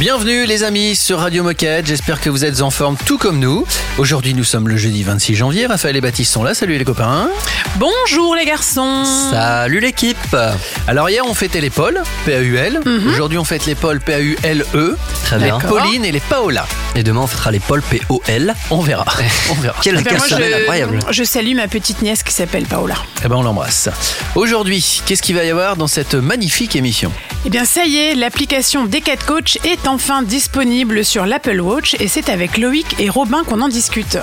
Bienvenue les amis sur Radio Moquette, j'espère que vous êtes en forme tout comme nous. Aujourd'hui nous sommes le jeudi 26 janvier, Raphaël et Baptiste sont là, salut les copains. Bonjour les garçons. Salut l'équipe. Alors hier on fêtait les Paul, P-A-U-L. Aujourd'hui on fête les Paul, P-A-U-L-E. Très Les bien. Pauline et les Paola. Et demain, on fêtera les Paul P-O-L. On verra. On verra. Quelle Eh ben, moi, personnel incroyable. je, je salue ma petite nièce qui s'appelle Paola. Eh ben on l'embrasse. Aujourd'hui, qu'est-ce qu'il va y avoir dans cette magnifique émission? Eh bien ça y est, l'application Decat Coach est enfin disponible sur l'Apple Watch et c'est avec Loïc et Robin qu'on en discute.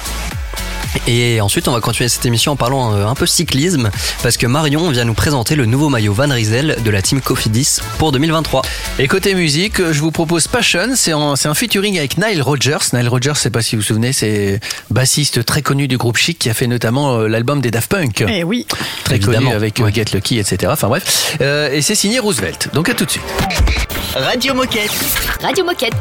Et ensuite, on va continuer cette émission en parlant euh, un peu cyclisme, parce que Marion vient nous présenter le nouveau maillot Van Rysel de la team Cofidis pour 2023. Et côté musique, je vous propose Passion, c'est un featuring avec Nile Rodgers. Nile Rodgers, je sais pas si vous vous souvenez, c'est bassiste très connu du groupe Chic qui a fait notamment euh, l'album des Daft Punk. Eh oui. très Évidemment. connu avec euh, Ouais. Get Lucky, etc. Enfin bref. Euh, et c'est signé Roosevelt. Donc à tout de suite. Radio Moquette. Radio Moquette.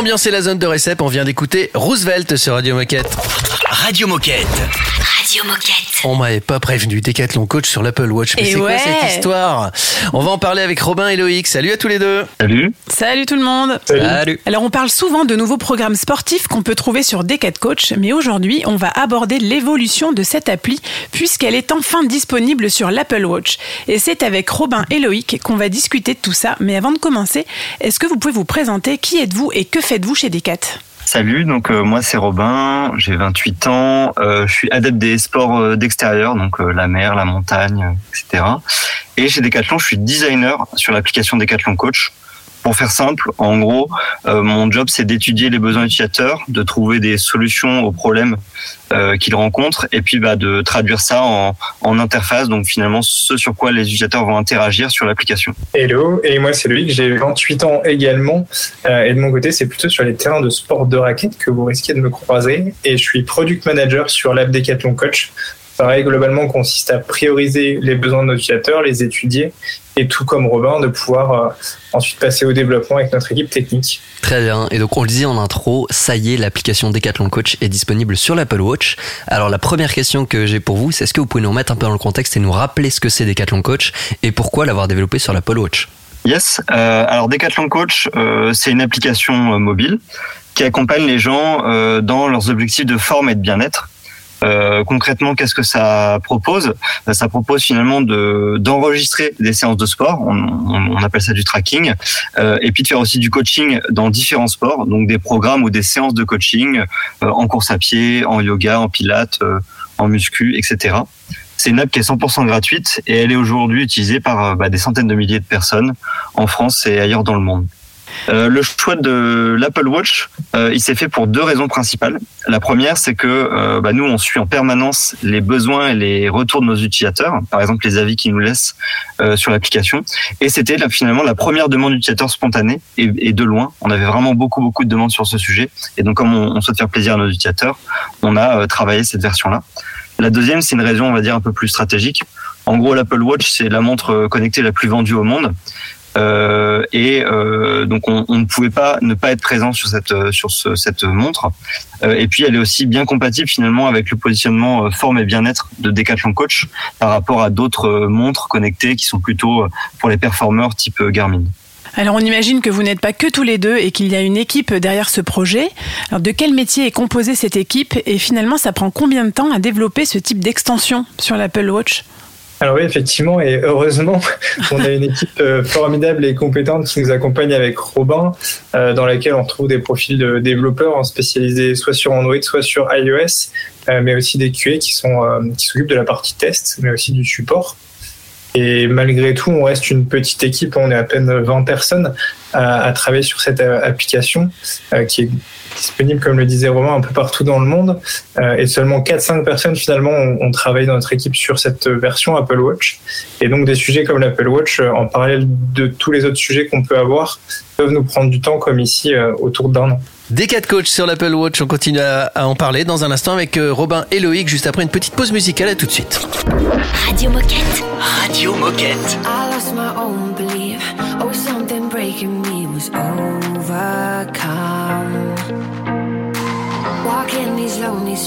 Ambiancer la zone de récep, on vient d'écouter Roosevelt sur Radio Moquette. Radio Moquette. Radio Moquette. On m'avait pas prévenu Decathlon Coach sur l'Apple Watch. Mais Et c'est quoi ouais. cette histoire? On va en parler avec Robin et Loïc. Salut à tous les deux. Salut. Salut tout le monde Salut. Alors on parle souvent de nouveaux programmes sportifs qu'on peut trouver sur Decat Coach, mais aujourd'hui on va aborder l'évolution de cette appli puisqu'elle est enfin disponible sur l'Apple Watch. Et c'est avec Robin et Loïc qu'on va discuter de tout ça. Mais avant de commencer, est-ce que vous pouvez vous présenter? Qui êtes-vous et que faites-vous chez Decat Salut, donc euh, moi c'est Robin, j'ai 28 ans, euh, je suis adepte des sports euh, d'extérieur, donc euh, la mer, la montagne, etc. Et chez Decathlon, je suis designer sur l'application Decathlon Coach. Pour faire simple, en gros, euh, mon job c'est d'étudier les besoins utilisateurs, de trouver des solutions aux problèmes euh, qu'ils rencontrent, et puis bah, de traduire ça en, interface, donc finalement ce sur quoi les utilisateurs vont interagir sur l'application. Hello, et moi c'est Loïc, j'ai 28 ans également, euh, et de mon côté c'est plutôt sur les terrains de sport de raquette que vous risquez de me croiser, et je suis product manager sur l'app Decathlon Coach. Pareil, globalement, consiste à prioriser les besoins de nos utilisateurs, les étudier, et tout comme Robin, de pouvoir euh, ensuite passer au développement avec notre équipe technique. Très bien. Et donc on le disait en intro, ça y est, l'application Decathlon Coach est disponible sur l'Apple Watch. Alors la première question que j'ai pour vous, c'est est-ce que vous pouvez nous remettre un peu dans le contexte et nous rappeler ce que c'est Decathlon Coach et pourquoi l'avoir développé sur l'Apple Watch? Yes. Euh, alors Decathlon Coach, euh, c'est une application mobile qui accompagne les gens euh, dans leurs objectifs de forme et de bien-être. Euh, concrètement, qu'est-ce que ça propose? Ben, Ça propose finalement de d'enregistrer des séances de sport. On, on- on appelle ça du tracking, euh, et puis de faire aussi du coaching dans différents sports, donc des programmes ou des séances de coaching euh, en course à pied, en yoga, en pilates, euh, en muscu, etc. C'est une app qui est 100% gratuite et elle est aujourd'hui utilisée par euh, bah, des centaines de milliers de personnes en France et ailleurs dans le monde. Euh, le choix de l'Apple Watch, euh, il s'est fait pour deux raisons principales. La première, c'est que euh, bah, nous, on suit en permanence les besoins et les retours de nos utilisateurs, par exemple les avis qu'ils nous laissent sur l'application. Et c'était finalement la première demande d'utilisateur spontanée et, de loin. On avait vraiment beaucoup, beaucoup de demandes sur ce sujet. Et donc, comme on, souhaite faire plaisir à nos utilisateurs, on a travaillé cette version-là. La deuxième, c'est une raison, on va dire, un peu plus stratégique. En gros, l'Apple Watch, c'est la montre connectée la plus vendue au monde. Euh, et euh, donc on, on ne pouvait pas ne pas être présent sur cette euh, sur ce- cette montre. Euh, et puis elle est aussi bien compatible finalement avec le positionnement euh, forme et bien-être de Decathlon Coach par rapport à d'autres euh, montres connectées qui sont plutôt pour les performeurs type Garmin. Alors on imagine que vous n'êtes pas que tous les deux et qu'il y a une équipe derrière ce projet. Alors de quel métier est composée cette équipe et finalement ça prend combien de temps à développer ce type d'extension sur l'Apple Watch? Alors oui, effectivement, et heureusement, on a une équipe euh, formidable et compétente qui nous accompagne avec Robin, euh, dans laquelle on retrouve des profils de développeurs en spécialisés soit sur Android, soit sur iOS, euh, mais aussi des QA qui sont qui s'occupent de la partie test, mais aussi du support. Et malgré tout, on reste une petite équipe, on est à peine 20 personnes à, à travailler sur cette application qui est disponible, comme le disait Romain, un peu partout dans le monde. Euh, et seulement 4-5 personnes finalement ont, ont travaillé dans notre équipe sur cette version Apple Watch. Et donc des sujets comme l'Apple Watch, euh, en parallèle de tous les autres sujets qu'on peut avoir, peuvent nous prendre du temps, comme ici, euh, autour d'un an. Decat Coach sur l'Apple Watch. On continue à, à en parler dans un instant avec Robin et Loïc juste après une petite pause musicale. À tout de suite. Radio Moquette. Radio Moquette. I lost my own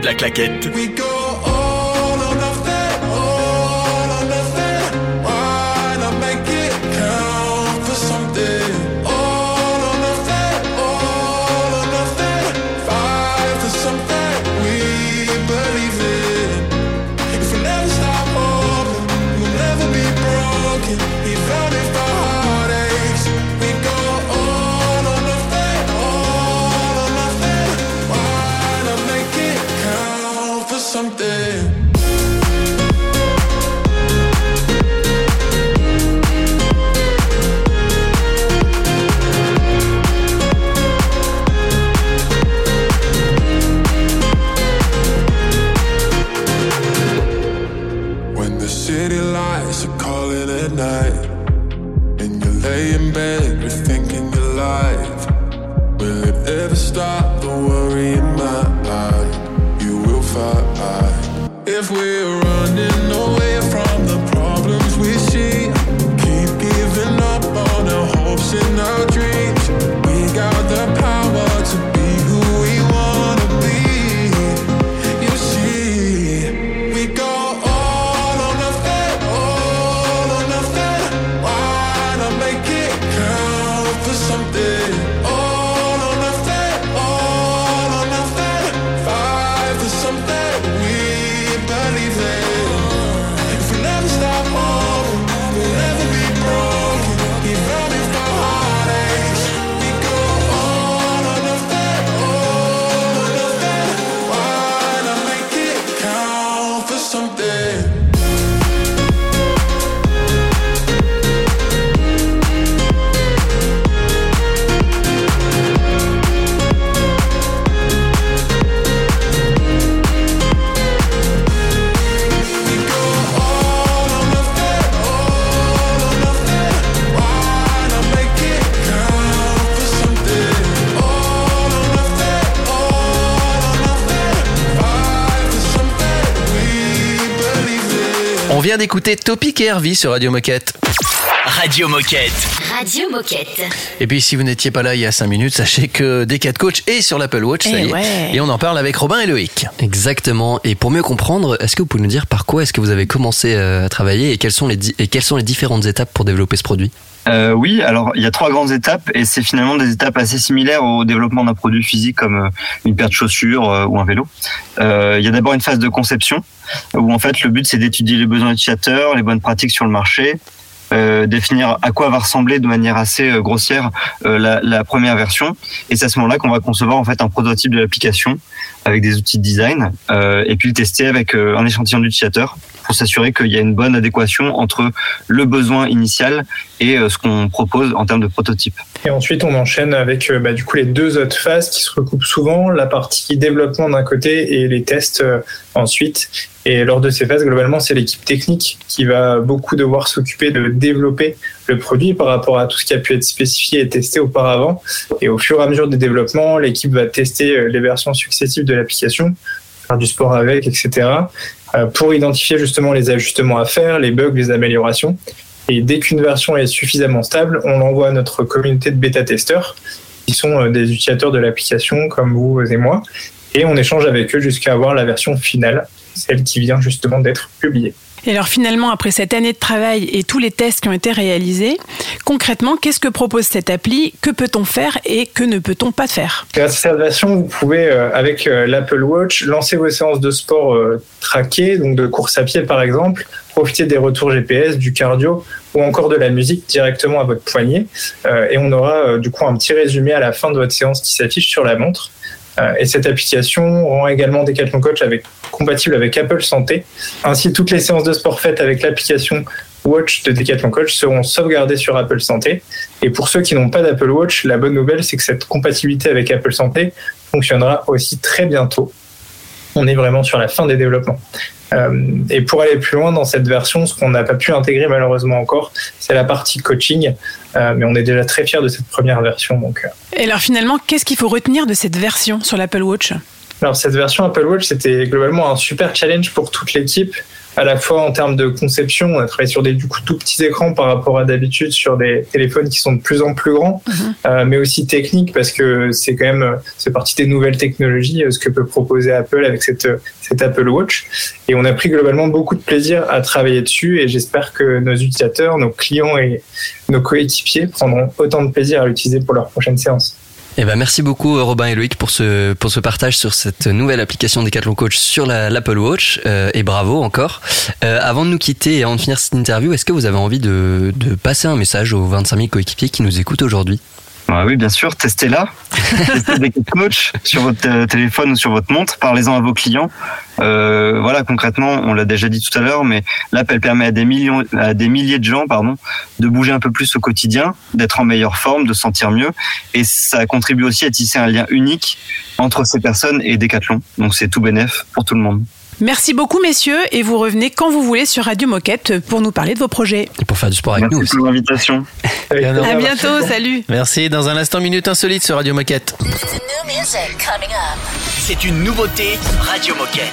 de la claquette. Vient d'écouter Topic et Hervey sur Radio Moquette. Radio Moquette. Radio Moquette. Et puis si vous n'étiez pas là il y a 5 minutes, sachez que Decat Coach est sur l'Apple Watch, ça Eh y est. ouais. Et on en parle avec Robin et Loïc. Exactement. Et pour mieux comprendre, est-ce que vous pouvez nous dire par quoi est-ce que vous avez commencé euh, à travailler et quelles sont les, di- et quelles sont les différentes étapes pour développer ce produit? Euh, oui, alors il y a trois grandes étapes et c'est finalement des étapes assez similaires au développement d'un produit physique comme euh, une paire de chaussures euh, ou un vélo. Euh, il y a d'abord une phase de conception où en fait le but c'est d'étudier les besoins utilisateurs, les bonnes pratiques sur le marché, euh, définir à quoi va ressembler de manière assez euh, grossière euh, la, la première version et c'est à ce moment-là qu'on va concevoir en fait un prototype de l'application avec des outils de design euh, et puis le tester avec euh, un échantillon d'utilisateurs pour s'assurer qu'il y a une bonne adéquation entre le besoin initial et euh, ce qu'on propose en termes de prototype. Et ensuite, on enchaîne avec bah, du coup les deux autres phases qui se recoupent souvent, la partie développement d'un côté et les tests ensuite. Et lors de ces phases, globalement, c'est l'équipe technique qui va beaucoup devoir s'occuper de développer le produit par rapport à tout ce qui a pu être spécifié et testé auparavant. Et au fur et à mesure des développements, l'équipe va tester euh, les versions successives de l'application, faire du sport avec, etc. euh, pour identifier justement les ajustements à faire, les bugs, les améliorations. Et dès qu'une version est suffisamment stable, on l'envoie à notre communauté de bêta-testeurs, qui sont euh, des utilisateurs de l'application comme vous et moi. Et on échange avec eux jusqu'à avoir la version finale, celle qui vient justement d'être publiée. Et alors finalement, après cette année de travail et tous les tests qui ont été réalisés, concrètement, qu'est-ce que propose cette appli? Que peut-on faire et que ne peut-on pas faire? Grâce à cette version, vous pouvez, euh, avec euh, l'Apple Watch, lancer vos séances de sport euh, traquées, donc de course à pied par exemple, profiter des retours GPS, du cardio ou encore de la musique directement à votre poignet. Euh, et on aura du coup un petit résumé à la fin de votre séance qui s'affiche sur la montre. Euh, Et cette application rend également Decathlon Coach compatible avec Apple Santé. Ainsi, toutes les séances de sport faites avec l'application Watch de Decathlon Coach seront sauvegardés sur Apple Santé. Et pour ceux qui n'ont pas d'Apple Watch, la bonne nouvelle, c'est que cette compatibilité avec Apple Santé fonctionnera aussi très bientôt. On est vraiment sur la fin des développements. Euh, et pour aller plus loin dans cette version, ce qu'on n'a pas pu intégrer malheureusement encore, c'est la partie coaching. Euh, mais on est déjà très fiers de cette première version. Donc, euh, Et alors finalement, qu'est-ce qu'il faut retenir de cette version sur l'Apple Watch? Alors cette version Apple Watch, c'était globalement un super challenge pour toute l'équipe, à la fois en termes de conception, on a travaillé sur des du coup tout petits écrans par rapport à d'habitude sur des téléphones qui sont de plus en plus grands, euh, mais aussi technique parce que c'est quand même euh, c'est partie des nouvelles technologies, euh, ce que peut proposer Apple avec cette euh, cette Apple Watch. Et on a pris globalement beaucoup de plaisir à travailler dessus et j'espère que nos utilisateurs, nos clients et nos coéquipiers prendront autant de plaisir à l'utiliser pour leur prochaine séance. Eh ben, merci beaucoup euh, Robin et Loïc pour ce, pour ce partage sur cette nouvelle application Decathlon Coach sur la- l'Apple Watch euh, et bravo encore. Euh, avant de nous quitter et avant de finir cette interview, est-ce que vous avez envie de, de passer un message aux 25 000 coéquipiers qui nous écoutent aujourd'hui? Ah oui, bien sûr, testez-la. testez des coach sur votre euh, téléphone ou sur votre montre. Parlez-en à vos clients. Euh, voilà, concrètement, on l'a déjà dit tout à l'heure, mais l'app, elle permet à des millions, à des milliers de gens, pardon, de bouger un peu plus au quotidien, d'être en meilleure forme, de se sentir mieux, et ça contribue aussi à tisser un lien unique entre ces personnes et Decathlon. Donc c'est tout bénef pour tout le monde. Merci beaucoup messieurs et vous revenez quand vous voulez sur Radio Moquette pour nous parler de vos projets. Et pour faire du sport avec nous Merci pour l'invitation. À bientôt, salut Merci. Dans un instant, minute insolite sur Radio Moquette. C'est une nouveauté Radio Moquette.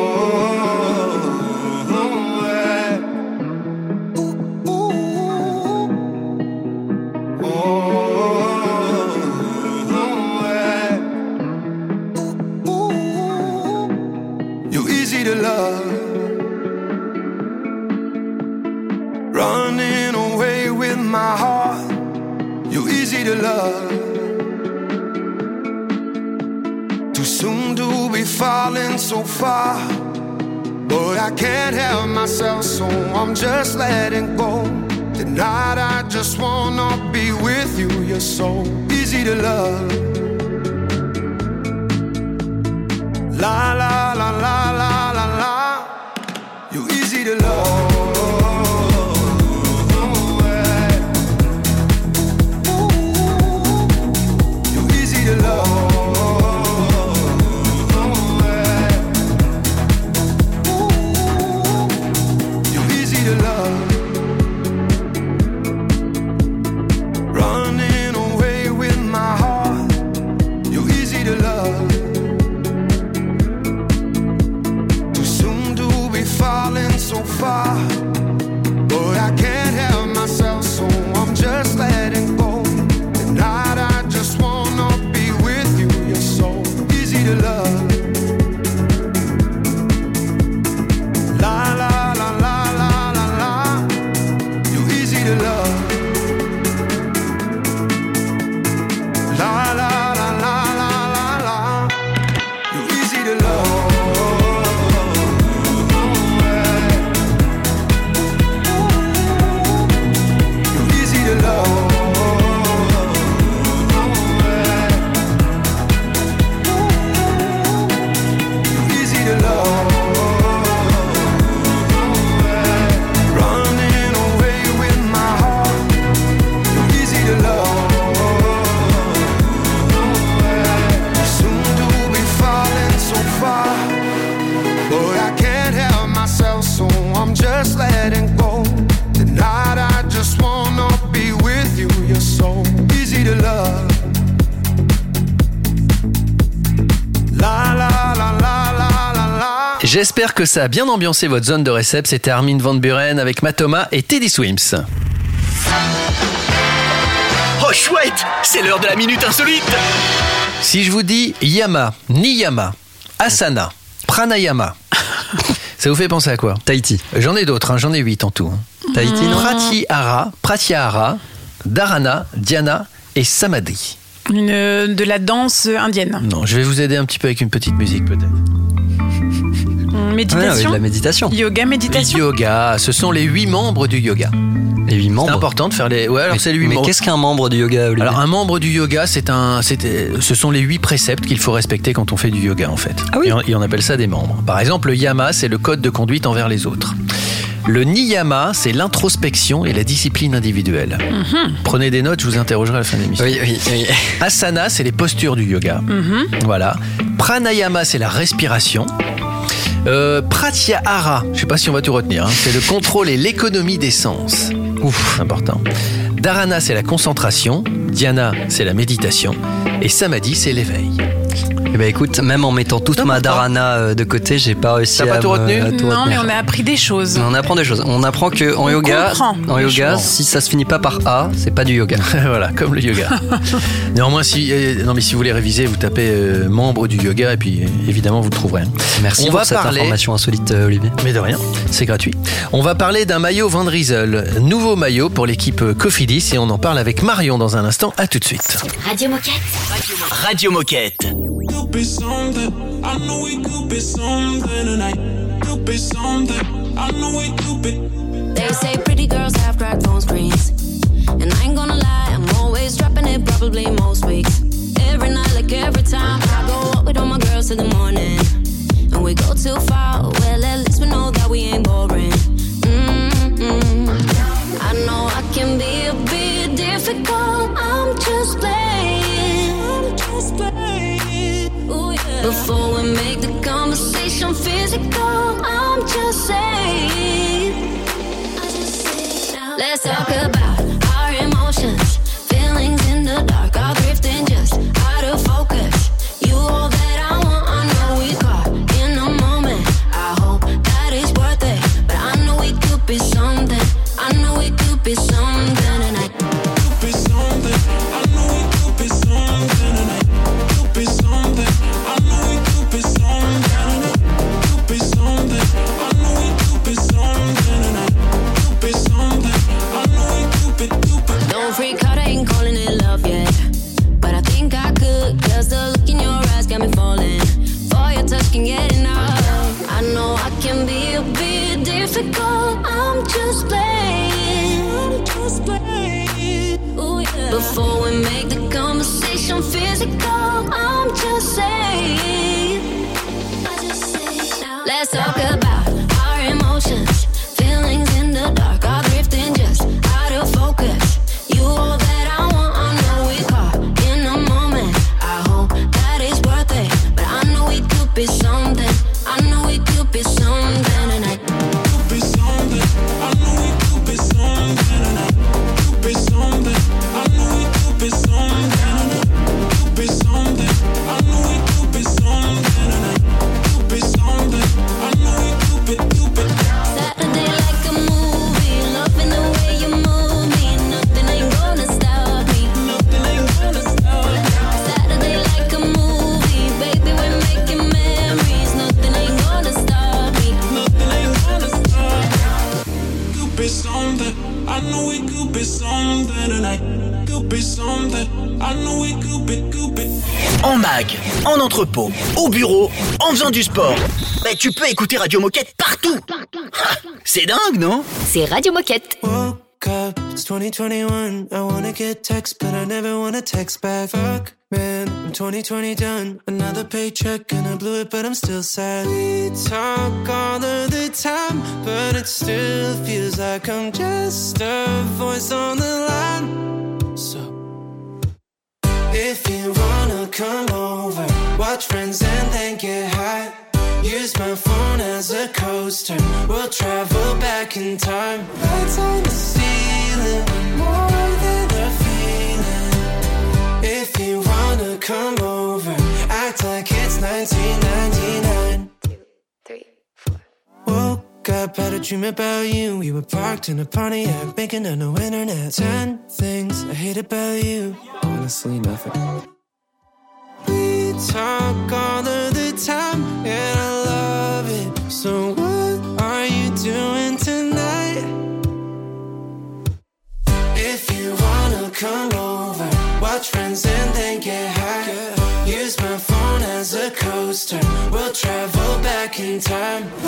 Far. But I can't help myself, so I'm just letting go. Tonight I just wanna be with you. You're so easy to love. La la J'espère que ça a bien ambiancé votre zone de récep. C'était Armin Van Buren avec Matoma et Teddy Swims. Oh chouette C'est l'heure de la minute insolite Si je vous dis Yama, Niyama, Asana, Pranayama, ça vous fait penser à quoi? Tahiti. J'en ai d'autres, hein, j'en ai huit en tout. Tahiti, non Pratyahara, Pratyahara, Dharana, Dhyana et Samadhi. Une, de la danse indienne. Non, je vais vous aider un petit peu avec une petite musique peut-être. Oui, Méditation. de la méditation. Yoga, méditation. Yoga, ce sont les huit membres du yoga. Les huit C'est membres. important de faire les. Ouais, alors Mais, c'est les huit mais membres. qu'est-ce qu'un membre du yoga, Olivier Alors un membre du yoga, c'est un, c'est, euh, ce sont les huit préceptes qu'il faut respecter quand on fait du yoga en fait. Ah oui. et, on, et on appelle ça des membres. Par exemple, le yama, c'est le code de conduite envers les autres. Le niyama, c'est l'introspection et la discipline individuelle. Prenez des notes, je vous interrogerai à la fin de l'émission. Oui, oui, oui. Asana, c'est les postures du yoga. Voilà. Pranayama, c'est la respiration. Euh, Pratyahara, je sais pas si on va tout retenir, hein, c'est le contrôle et l'économie des sens. Ouf, important. Dharana, c'est la concentration. Dhyana, c'est la méditation. Et Samadhi, c'est l'éveil. Eh ben écoute, même en mettant toute ma dharana euh, de côté, j'ai pas réussi T'as pas à, tout retenu à tout Non, mais on a appris des choses. On apprend des choses. On apprend que en On yoga, en yoga, si ça se finit pas par A, c'est pas du yoga. voilà, comme le yoga. Néanmoins, si, euh, non, mais si vous voulez réviser, vous tapez euh, membre du yoga et puis euh, évidemment vous le trouverez. Merci On pour va cette parler- information insolite, euh, Olivier. Mais de rien, c'est gratuit. On va parler d'un maillot Van Riesel, nouveau maillot pour l'équipe Cofidis et on en parle avec Marion dans un instant. À tout de suite. Radio Moquette. Radio Moquette. Be something. I know we could be something tonight. Could be something. I know we could be. They say pretty girls have cracked phone screens. And I ain't gonna lie, I'm always dropping it probably most weeks. Every night, like every time, I go out with all my girls till the morning. And we go too far, well, at least we know that we ain't boring. Something tonight. Could be something. I know we could be. Could be. En mag, en entrepôt, au bureau, en faisant du sport. Mais tu peux écouter Radio Moquette partout. C'est dingue, non? C'est Radio Moquette. Woke up, it's 2021. I wanna get text, but I never wanna text back. Fuck, man, I'm 2020 done. Another paycheck and I blew it, but I'm still sad. We talk all of the time, but it still feels like I'm just a voice on the line. So, if you wanna come over, watch friends and then get high. Use my phone as a coaster. We'll travel back in time. Lights on the come over, act like it's 1999. dream about you. We were parked in a Pontiac, making a no internet. Ten things I hate about you. Honestly, nothing. We talk all of the time, and I love it. So what are you doing tonight? If you wanna come over, watch friends and then get high. Travel back in time.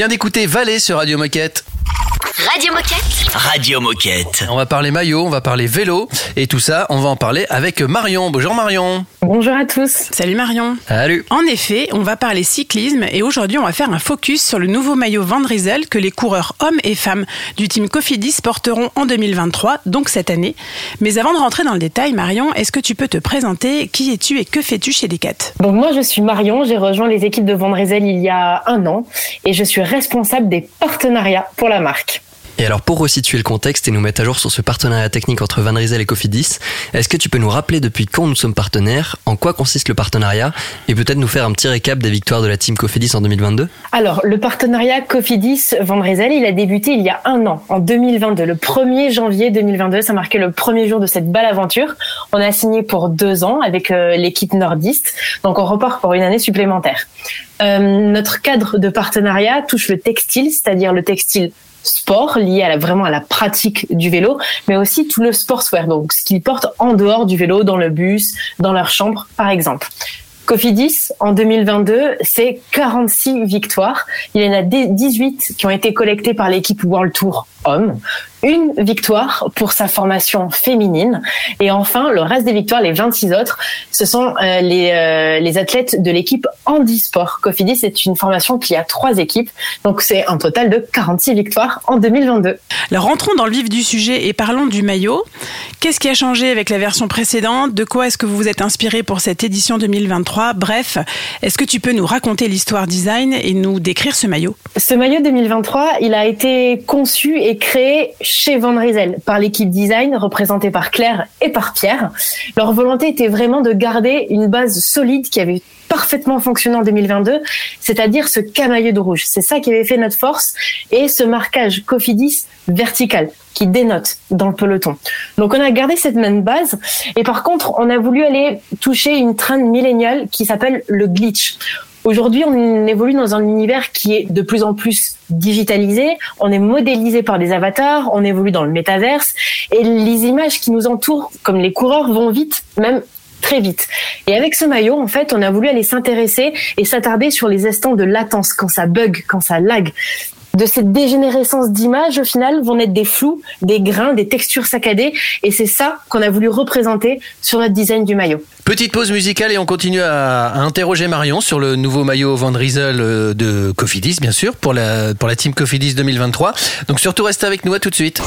Vient d'écouter Valet sur Radio Moquette. Radio Moquette. Radio Moquette. On va parler maillot, on va parler vélo et tout ça, on va en parler avec Marion. Bonjour Marion. Bonjour à tous. Salut Marion. Salut. En effet, on va parler cyclisme et aujourd'hui on va faire un focus sur le nouveau maillot Van que les coureurs hommes et femmes du team Cofidis porteront en 2023, donc cette année. Mais avant de rentrer dans le détail, Marion, est-ce que tu peux te présenter? Qui es-tu et que fais-tu chez Decat? Donc moi je suis Marion, j'ai rejoint les équipes de Van il y a un an et je suis responsable des partenariats pour la marque. Et alors pour resituer le contexte et nous mettre à jour sur ce partenariat technique entre Van Rysel et Cofidis, est-ce que tu peux nous rappeler depuis quand nous sommes partenaires, en quoi consiste le partenariat et peut-être nous faire un petit récap des victoires de la team Cofidis en 2022 Alors le partenariat Cofidis Van Rysel, il a débuté il y a un an, en 2022, le 1er janvier 2022, ça marquait le premier jour de cette belle aventure. On a signé pour deux ans avec euh, l'équipe nordiste, donc on repart pour une année supplémentaire. Euh, notre cadre de partenariat touche le textile, c'est-à-dire le textile sport lié à la, vraiment à la pratique du vélo, mais aussi tout le sportswear, donc ce qu'ils portent en dehors du vélo, dans le bus, dans leur chambre, par exemple. Cofidis, en 2022, c'est 46 victoires. Il y en a 18 qui ont été collectées par l'équipe World Tour Homme, une victoire pour sa formation féminine. Et enfin, le reste des victoires, les 26 autres, ce sont euh, les, euh, les athlètes de l'équipe Handisport. Cofidis, c'est une formation qui a trois équipes. Donc, c'est un total de 46 victoires en 2022. Alors rentrons dans le vif du sujet et parlons du maillot. Qu'est-ce qui a changé avec la version précédente? De quoi est-ce que vous vous êtes inspiré pour cette édition 2023 Bref, est-ce que tu peux nous raconter l'histoire design et nous décrire ce maillot? Ce maillot 2023, il a été conçu et créé chez Van Rysel par l'équipe design représentée par Claire et par Pierre. Leur volonté était vraiment de garder une base solide qui avait parfaitement fonctionné en 2022, c'est-à-dire ce camailleux de rouge. C'est ça qui avait fait notre force et ce marquage Cofidis vertical qui dénote dans le peloton. Donc on a gardé cette même base et par contre on a voulu aller toucher une trend milléniale qui s'appelle le glitch. Aujourd'hui, on évolue dans un univers qui est de plus en plus digitalisé, on est modélisé par des avatars, on évolue dans le métaverse et les images qui nous entourent, comme les coureurs, vont vite, même très vite. Et avec ce maillot, en fait, on a voulu aller s'intéresser et s'attarder sur les instants de latence, quand ça bug, quand ça lag. De cette dégénérescence d'image, au final, vont naître des flous, des grains, des textures saccadées, et c'est ça qu'on a voulu représenter sur notre design du maillot. Petite pause musicale et on continue à, interroger Marion sur le nouveau maillot Van Rysel euh, de Cofidis, bien sûr, pour la, pour la team Cofidis 2023. Donc surtout restez avec nous, à tout de suite.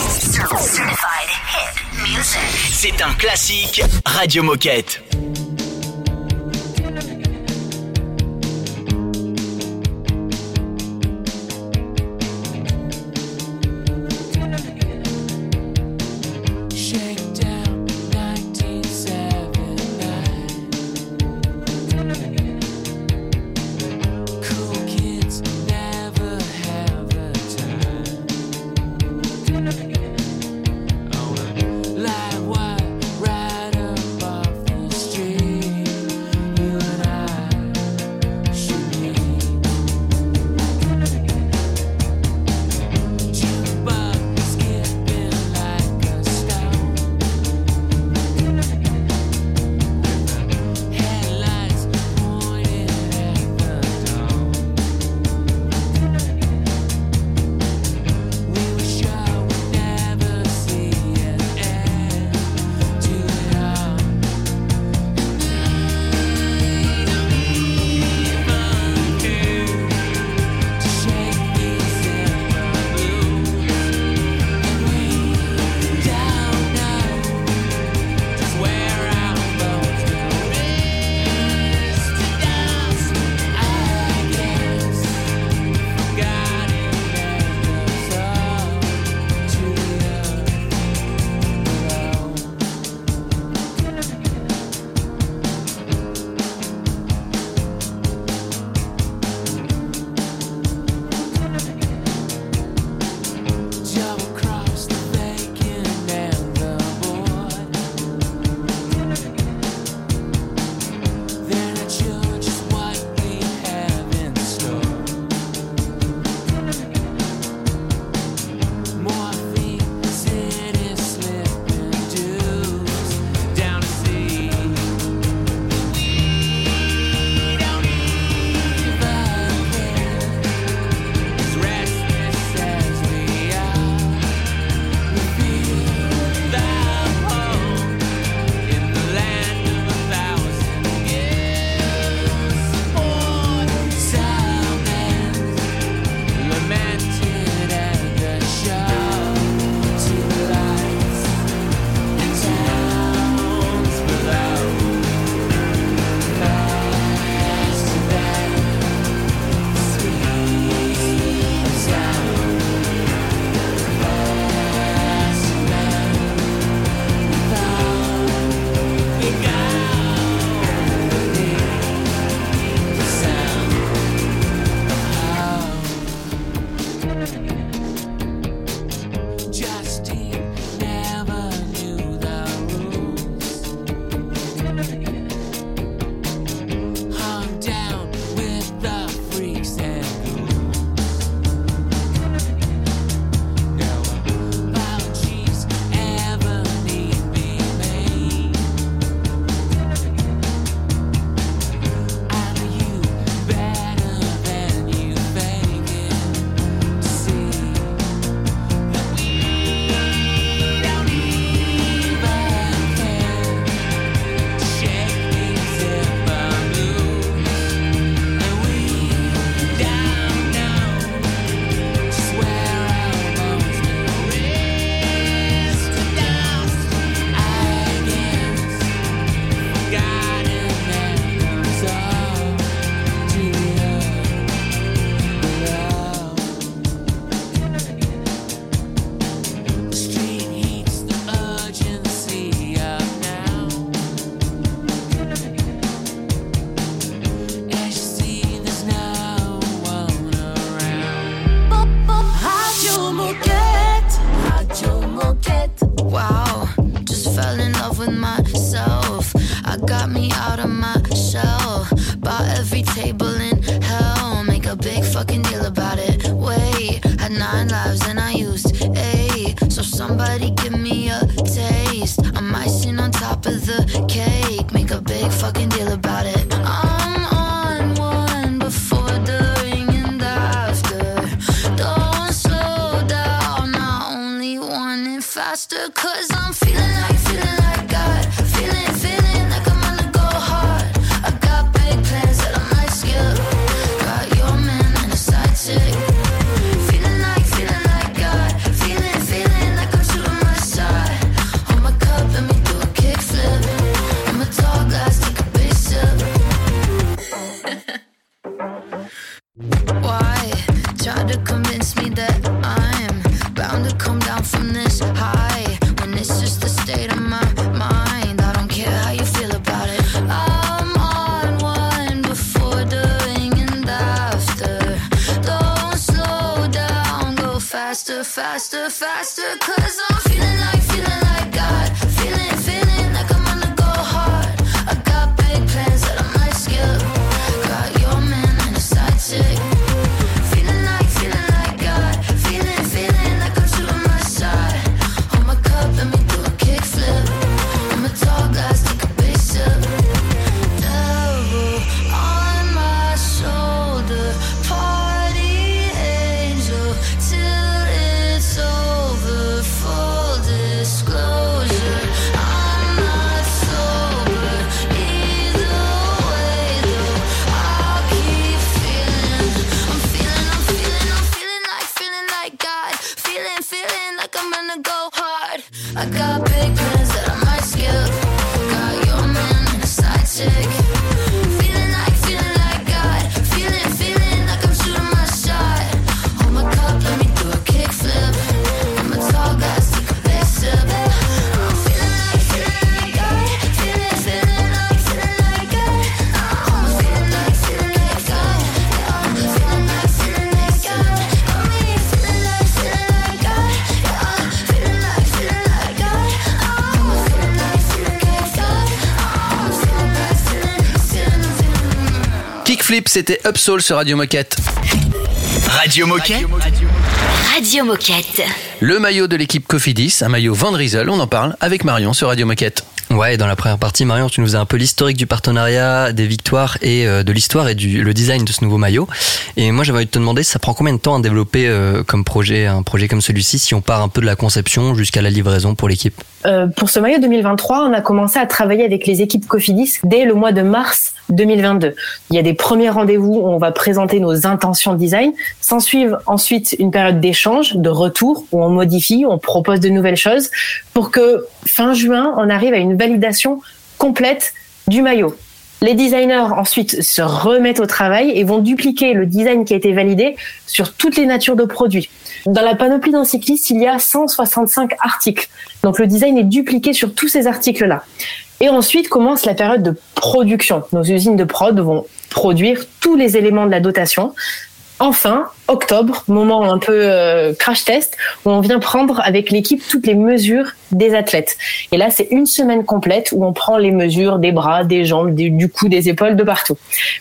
C'est un classique Radio Moquette. C'était Upsoul sur Radio Moquette. Radio Moquette. Radio Moquette. Le maillot de l'équipe Cofidis, un maillot Van Riesel, on en parle avec Marion sur Radio Moquette. Ouais, et dans la première partie, Marion, tu nous as un peu l'historique du partenariat, des victoires et euh, de l'histoire et du le design de ce nouveau maillot. Et moi, j'avais envie de te demander, ça prend combien de temps à développer euh, comme projet, un projet comme celui-ci, si on part un peu de la conception jusqu'à la livraison pour l'équipe? Euh, pour ce maillot 2023, on a commencé à travailler avec les équipes Cofidis dès le mois de mars 2022. Il y a des premiers rendez-vous où on va présenter nos intentions design. S'ensuivent ensuite une période d'échange, de retour, où on modifie, on propose de nouvelles choses pour que fin juin, on arrive à une validation complète du maillot. Les designers ensuite se remettent au travail et vont dupliquer le design qui a été validé sur toutes les natures de produits. Dans la panoplie d'un cycliste, il y a 165 articles. Donc le design est dupliqué sur tous ces articles-là. Et ensuite commence la période de production. Nos usines de prod vont produire tous les éléments de la dotation. Enfin, octobre, moment un peu euh, crash test, où on vient prendre avec l'équipe toutes les mesures des athlètes. Et là, c'est une semaine complète où on prend les mesures des bras, des jambes, du cou, des épaules, de partout.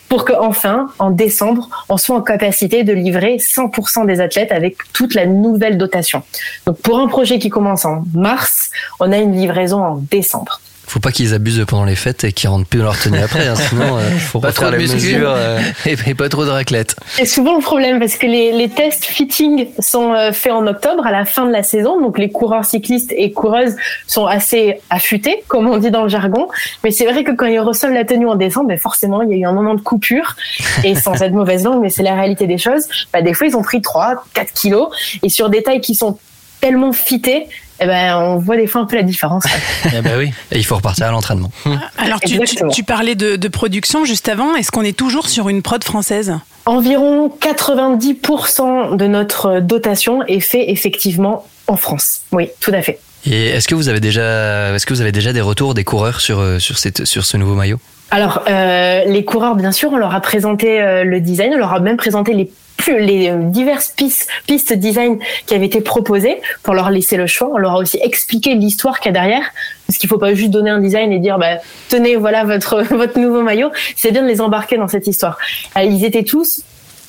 Pour que enfin, en décembre, on soit en capacité de livrer 100% des athlètes avec toute la nouvelle dotation. Donc pour un projet qui commence en mars, on a une livraison en décembre. Faut pas qu'ils abusent pendant les fêtes et qu'ils rentrent plus dans leur tenue après, hein, sinon euh, faut Pas trop de mesures. euh. et, et pas trop de raclette. C'est souvent le problème parce que les, les tests fitting sont euh, faits en octobre à la fin de la saison. Donc les coureurs cyclistes et coureuses sont assez affûtés, comme on dit dans le jargon. Mais c'est vrai que quand ils reçoivent la tenue en décembre, ben forcément, il y a eu un moment de coupure. Et sans être mauvaise langue, mais c'est la réalité des choses. Ben, des fois, ils ont pris 3, 4 kilos. Et sur des tailles qui sont tellement fitées, eh ben, on voit des fois un peu la différence. Ah bah oui. Et il faut repartir à l'entraînement. Alors, tu, tu, Exactement. tu parlais de, de production juste avant. Est-ce qu'on est toujours sur une prod française? Environ 90% de notre dotation est fait effectivement en France. Oui, tout à fait. Et est-ce que vous avez déjà, est-ce que vous avez déjà des retours des coureurs sur euh, sur cette sur ce nouveau maillot? Alors, euh, les coureurs, bien sûr, on leur a présenté euh, le design, on leur a même présenté les les euh, diverses pistes, pistes design qui avaient été proposées pour leur laisser le choix. On leur a aussi expliqué l'histoire qu'il y a derrière. Parce qu'il faut pas juste donner un design et dire, bah, tenez, voilà votre, votre nouveau maillot. C'est bien de les embarquer dans cette histoire. Euh, Ils étaient tous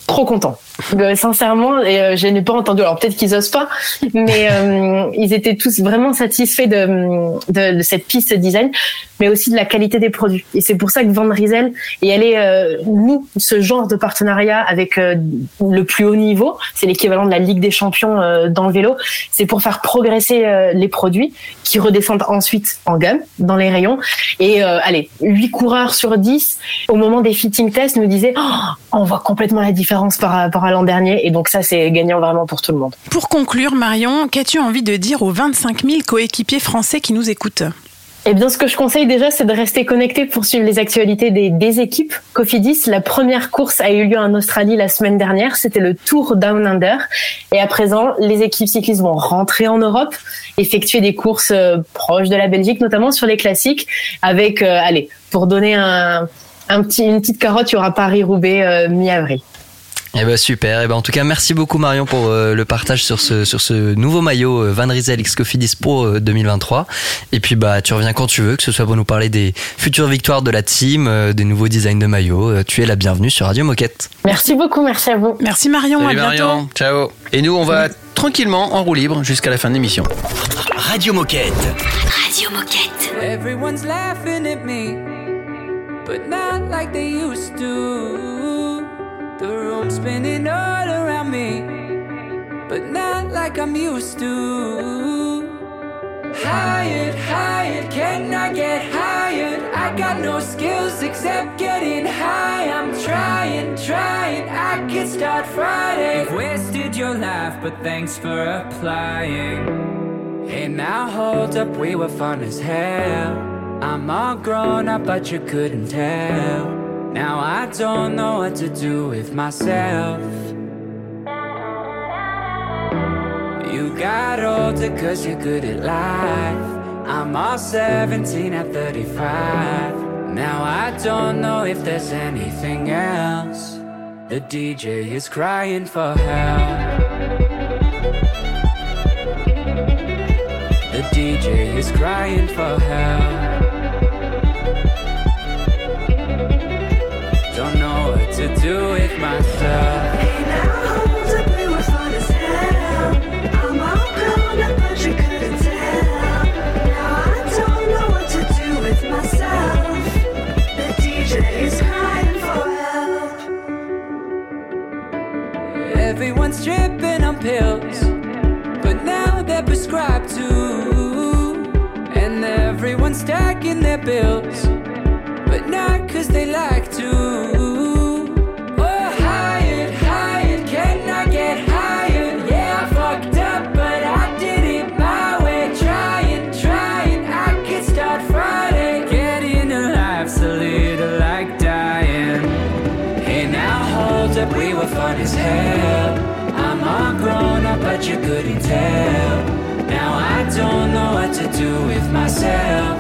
trop contents. Euh, sincèrement, et euh, je n'ai pas entendu. Alors peut-être qu'ils osent pas, mais euh, ils étaient tous vraiment satisfaits de, de, de cette piste design, mais aussi de la qualité des produits. Et c'est pour ça que Van Riesel est allé euh, nous ce genre de partenariat avec euh, le plus haut niveau. C'est l'équivalent de la Ligue des Champions euh, dans le vélo. C'est pour faire progresser euh, les produits qui redescendent ensuite en gamme dans les rayons. Et euh, allez, 8 coureurs sur 10 au moment des fitting tests nous disaient Oh, on voit complètement la différence par rapport à l'an dernier. Et donc ça, c'est gagnant vraiment pour tout le monde. Pour conclure, Marion, qu'as-tu envie de dire aux 25 000 coéquipiers français qui nous écoutent? Eh bien, ce que je conseille déjà, c'est de rester connecté pour suivre les actualités des, des équipes. Cofidis, la première course a eu lieu en Australie la semaine dernière. C'était le Tour Down Under. Et à présent, les équipes cyclistes vont rentrer en Europe, effectuer des courses euh, proches de la Belgique, notamment sur les classiques, avec, euh, allez, pour donner un, un petit, une petite carotte, il y aura Paris-Roubaix euh, mi-avril. Eh ben super. Eh ben en tout cas, merci beaucoup Marion pour euh, le partage sur ce sur ce nouveau maillot euh, Van Riesel X Cofidis Pro euh, 2023. Et puis bah tu reviens quand tu veux, que ce soit pour nous parler des futures victoires de la team, euh, des nouveaux designs de maillots. Euh, tu es la bienvenue sur Radio Moquette. Merci beaucoup, merci à vous. Merci Marion, Salut à bientôt. Marion, ciao. Et nous, on va tranquillement en roue libre jusqu'à la fin de l'émission. Radio Moquette. Radio Moquette. Everyone's laughing at me, but not like they used to. Room's spinning all around me, but not like I'm used to. Hired, hired, can I get hired? I got no skills except getting high. I'm trying, trying, I could start Friday. You've wasted your life, but thanks for applying. Hey, now hold up, we were fun as hell. I'm all grown up, but you couldn't tell. Now I don't know what to do with myself. You got older cause you're good at life. I'm all 17 at 35. Now I don't know if there's anything else. The DJ is crying for help. The DJ is crying for help. Do with myself. Everyone's tripping on pills, but now they're prescribed to. And everyone's stacking their bills, but not cause they like to. You couldn't tell. Now I don't know what to do with myself.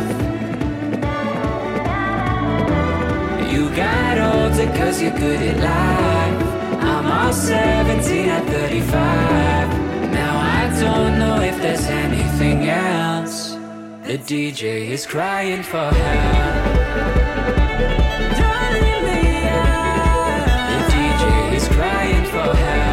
You got older cause you're good at life. I'm all 17 at 35. Now I don't know if there's anything else. The DJ is crying for help. The DJ is crying for help.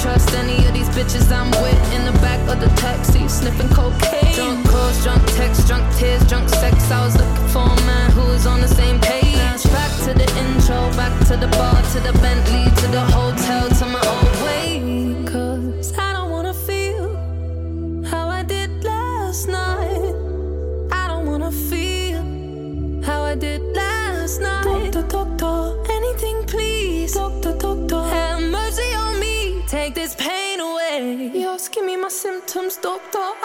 Trust any of these bitches I'm with in the back of the taxi, sniffing cocaine. Drunk calls, drunk texts, drunk tears, drunk sex. I was looking for a man who was on the same page. Back to the intro, back to the bar, to the Bentley, to the hotel,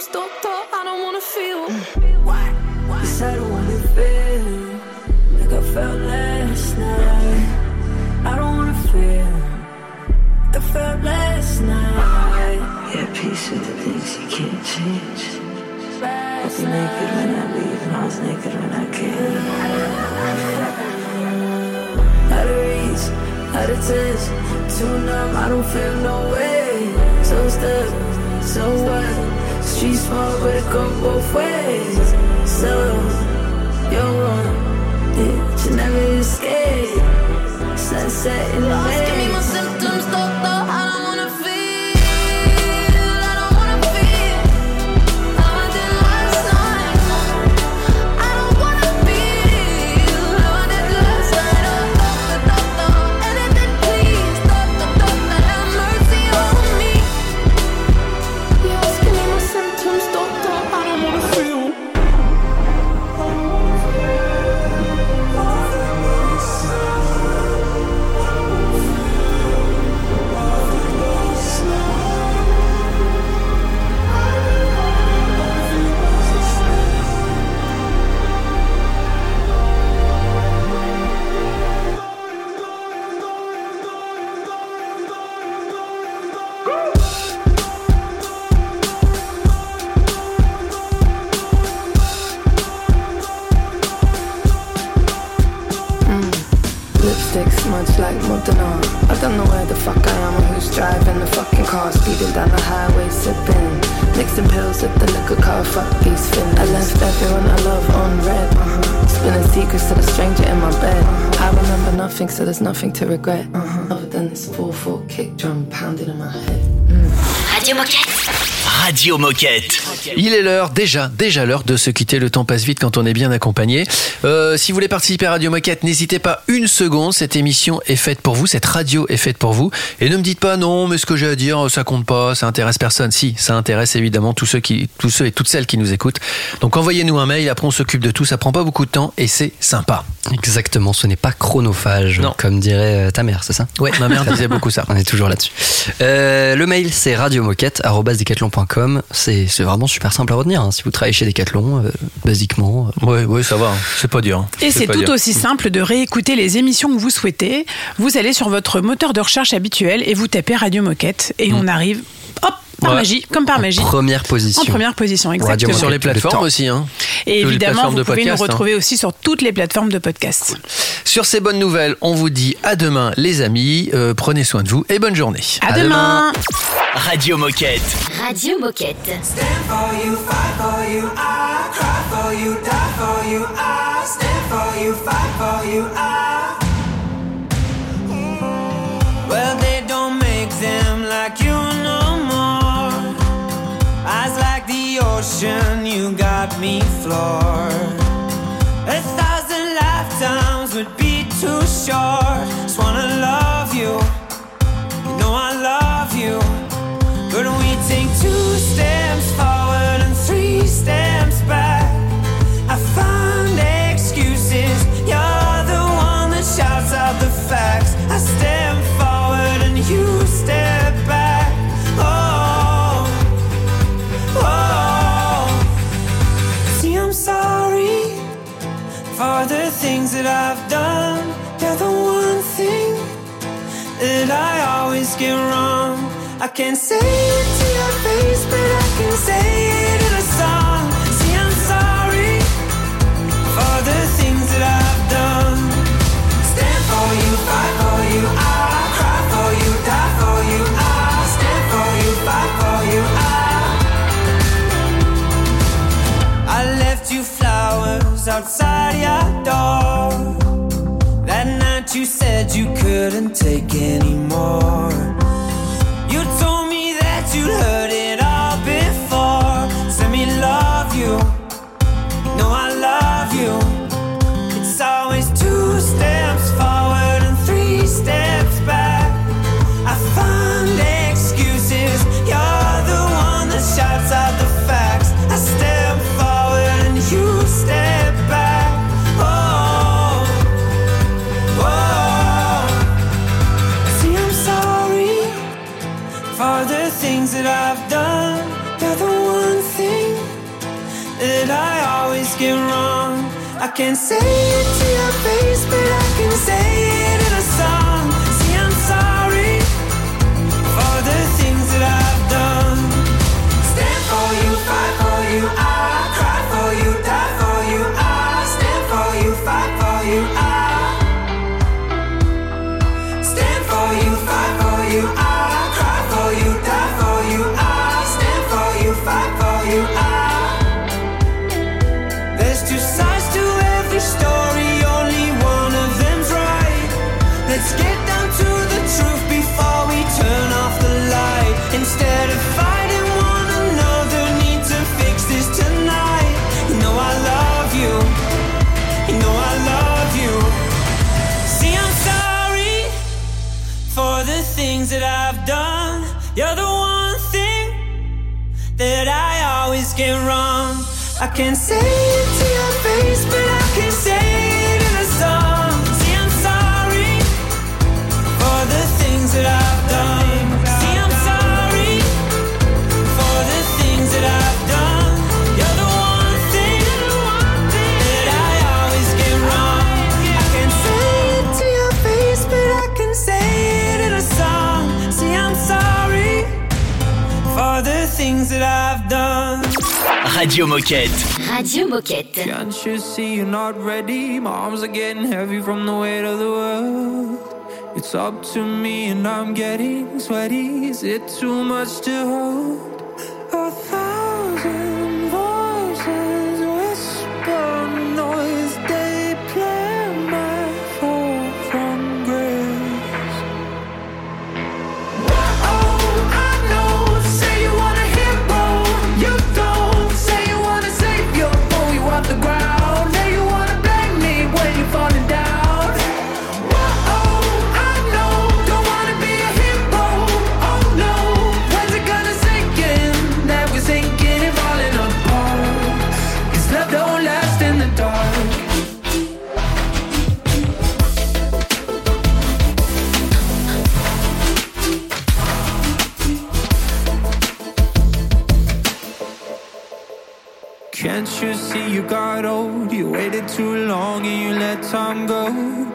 symptoms, doctor. I don't wanna feel. Cause I don't wanna feel like I felt last night. I don't wanna feel like I felt last night. Yeah, peace with the things you can't change. I was naked when I leave, and I was naked when I came. Out of reach, out of touch, too numb, I don't feel no way. So stuck, so what? Street smart, but it go both ways. So, you're one, it you never escape. Sunset in the Asking me bay. my symptoms, doctor. I Mixing pills at the liquor car. Fuck these fins. I left everyone I love on red. Uh-huh. Spilling secrets to the stranger in my bed. I remember nothing, so there's nothing to regret. Uh-huh. Other than this 4-4 kick drum pounding in my head. Radio Moquette. Radio Moquette. Il est l'heure, déjà, déjà l'heure de se quitter. Le temps passe vite quand on est bien accompagné. Euh, si vous voulez participer à Radio Moquette, n'hésitez pas une seconde. Cette émission est faite pour vous, cette radio est faite pour vous. Et ne me dites pas non, mais ce que j'ai à dire, ça compte pas, ça intéresse personne. Si, ça intéresse évidemment tous ceux qui, tous ceux et toutes celles qui nous écoutent. Donc envoyez-nous un mail, après on s'occupe de tout. Ça prend pas beaucoup de temps et c'est sympa. Exactement, ce n'est pas chronophage, Non. comme dirait euh, ta mère, c'est ça? Ouais, ma mère disait beaucoup ça. On est toujours là-dessus. Euh, le mail, c'est radiomoquette.com. decathlon.com. C'est vraiment super simple à retenir. hein. Si vous travaillez chez Decathlon, euh, basiquement. euh, ouais, ça va. C'est pas dur. Et c'est tout aussi simple de réécouter les émissions que vous souhaitez. Vous allez sur votre moteur de recherche habituel et vous tapez Radio Moquette et on arrive, hop, par Ouais. magie, comme par magie. Première position. En première position, exactement. Sur les plateformes aussi. Hein. Et Sur évidemment, vous pouvez nous hein. retrouver aussi sur toutes les plateformes de podcast. Sur ces bonnes nouvelles, on vous dit à demain, les amis. Euh, prenez soin de vous et bonne journée. À, demain. Radio Moquette. Radio Moquette. Stand for you, fight for you, I cry for you, die for you, I stand for you, fight for you, I. ocean, you got me floored. A thousand lifetimes would be too short. That I've done. You're the one thing that I always get wrong. I can't say it to your face, but I can say it I can't say I can't say it to your face, but I can say it in a song. See, I'm sorry for the things that I've done. See, I'm sorry for the things that I've done. You're the one thing I always get wrong. I can't say it to your face, but I can say it in a song. See, I'm sorry for the things that I've done. Radio Moquette. Radio Moquette. Can't you see you're not ready? My arms are getting heavy from the weight of the world. It's up to me and I'm getting sweaty. Is it too much to hold? let time go.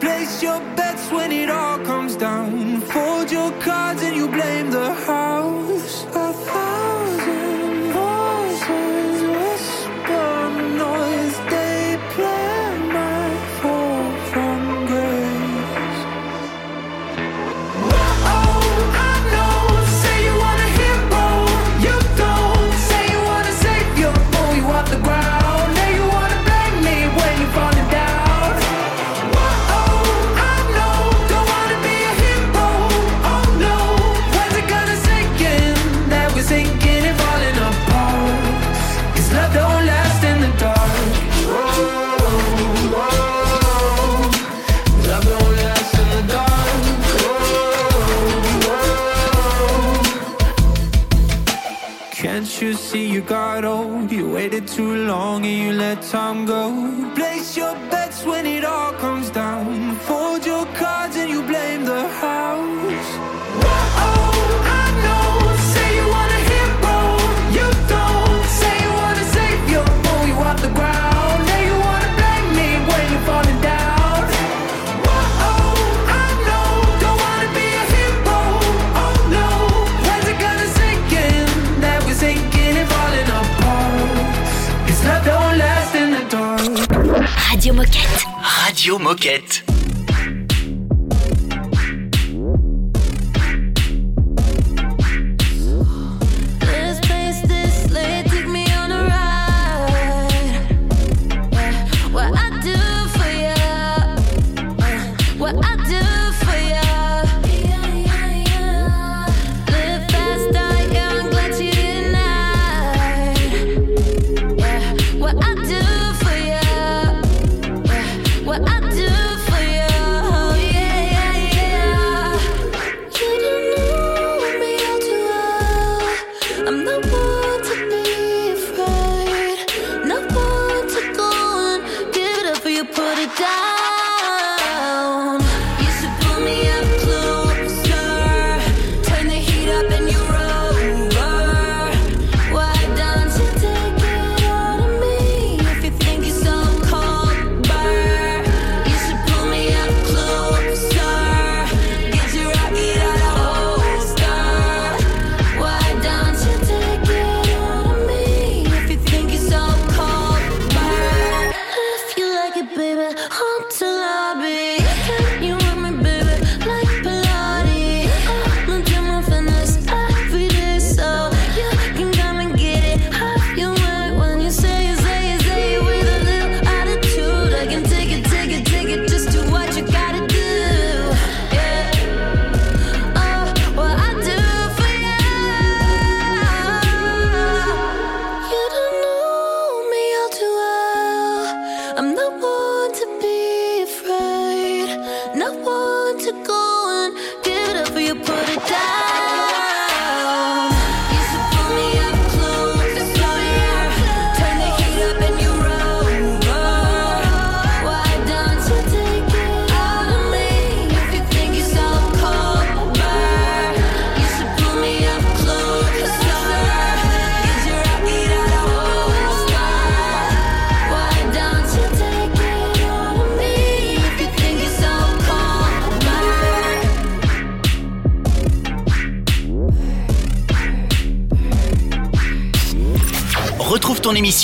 Place your bets when it all comes down. Fold your cards and you blame the house. waited too long and you let time go. Place your bets when it all comes down. Fold your cards and you blame the house. Radio Moquette.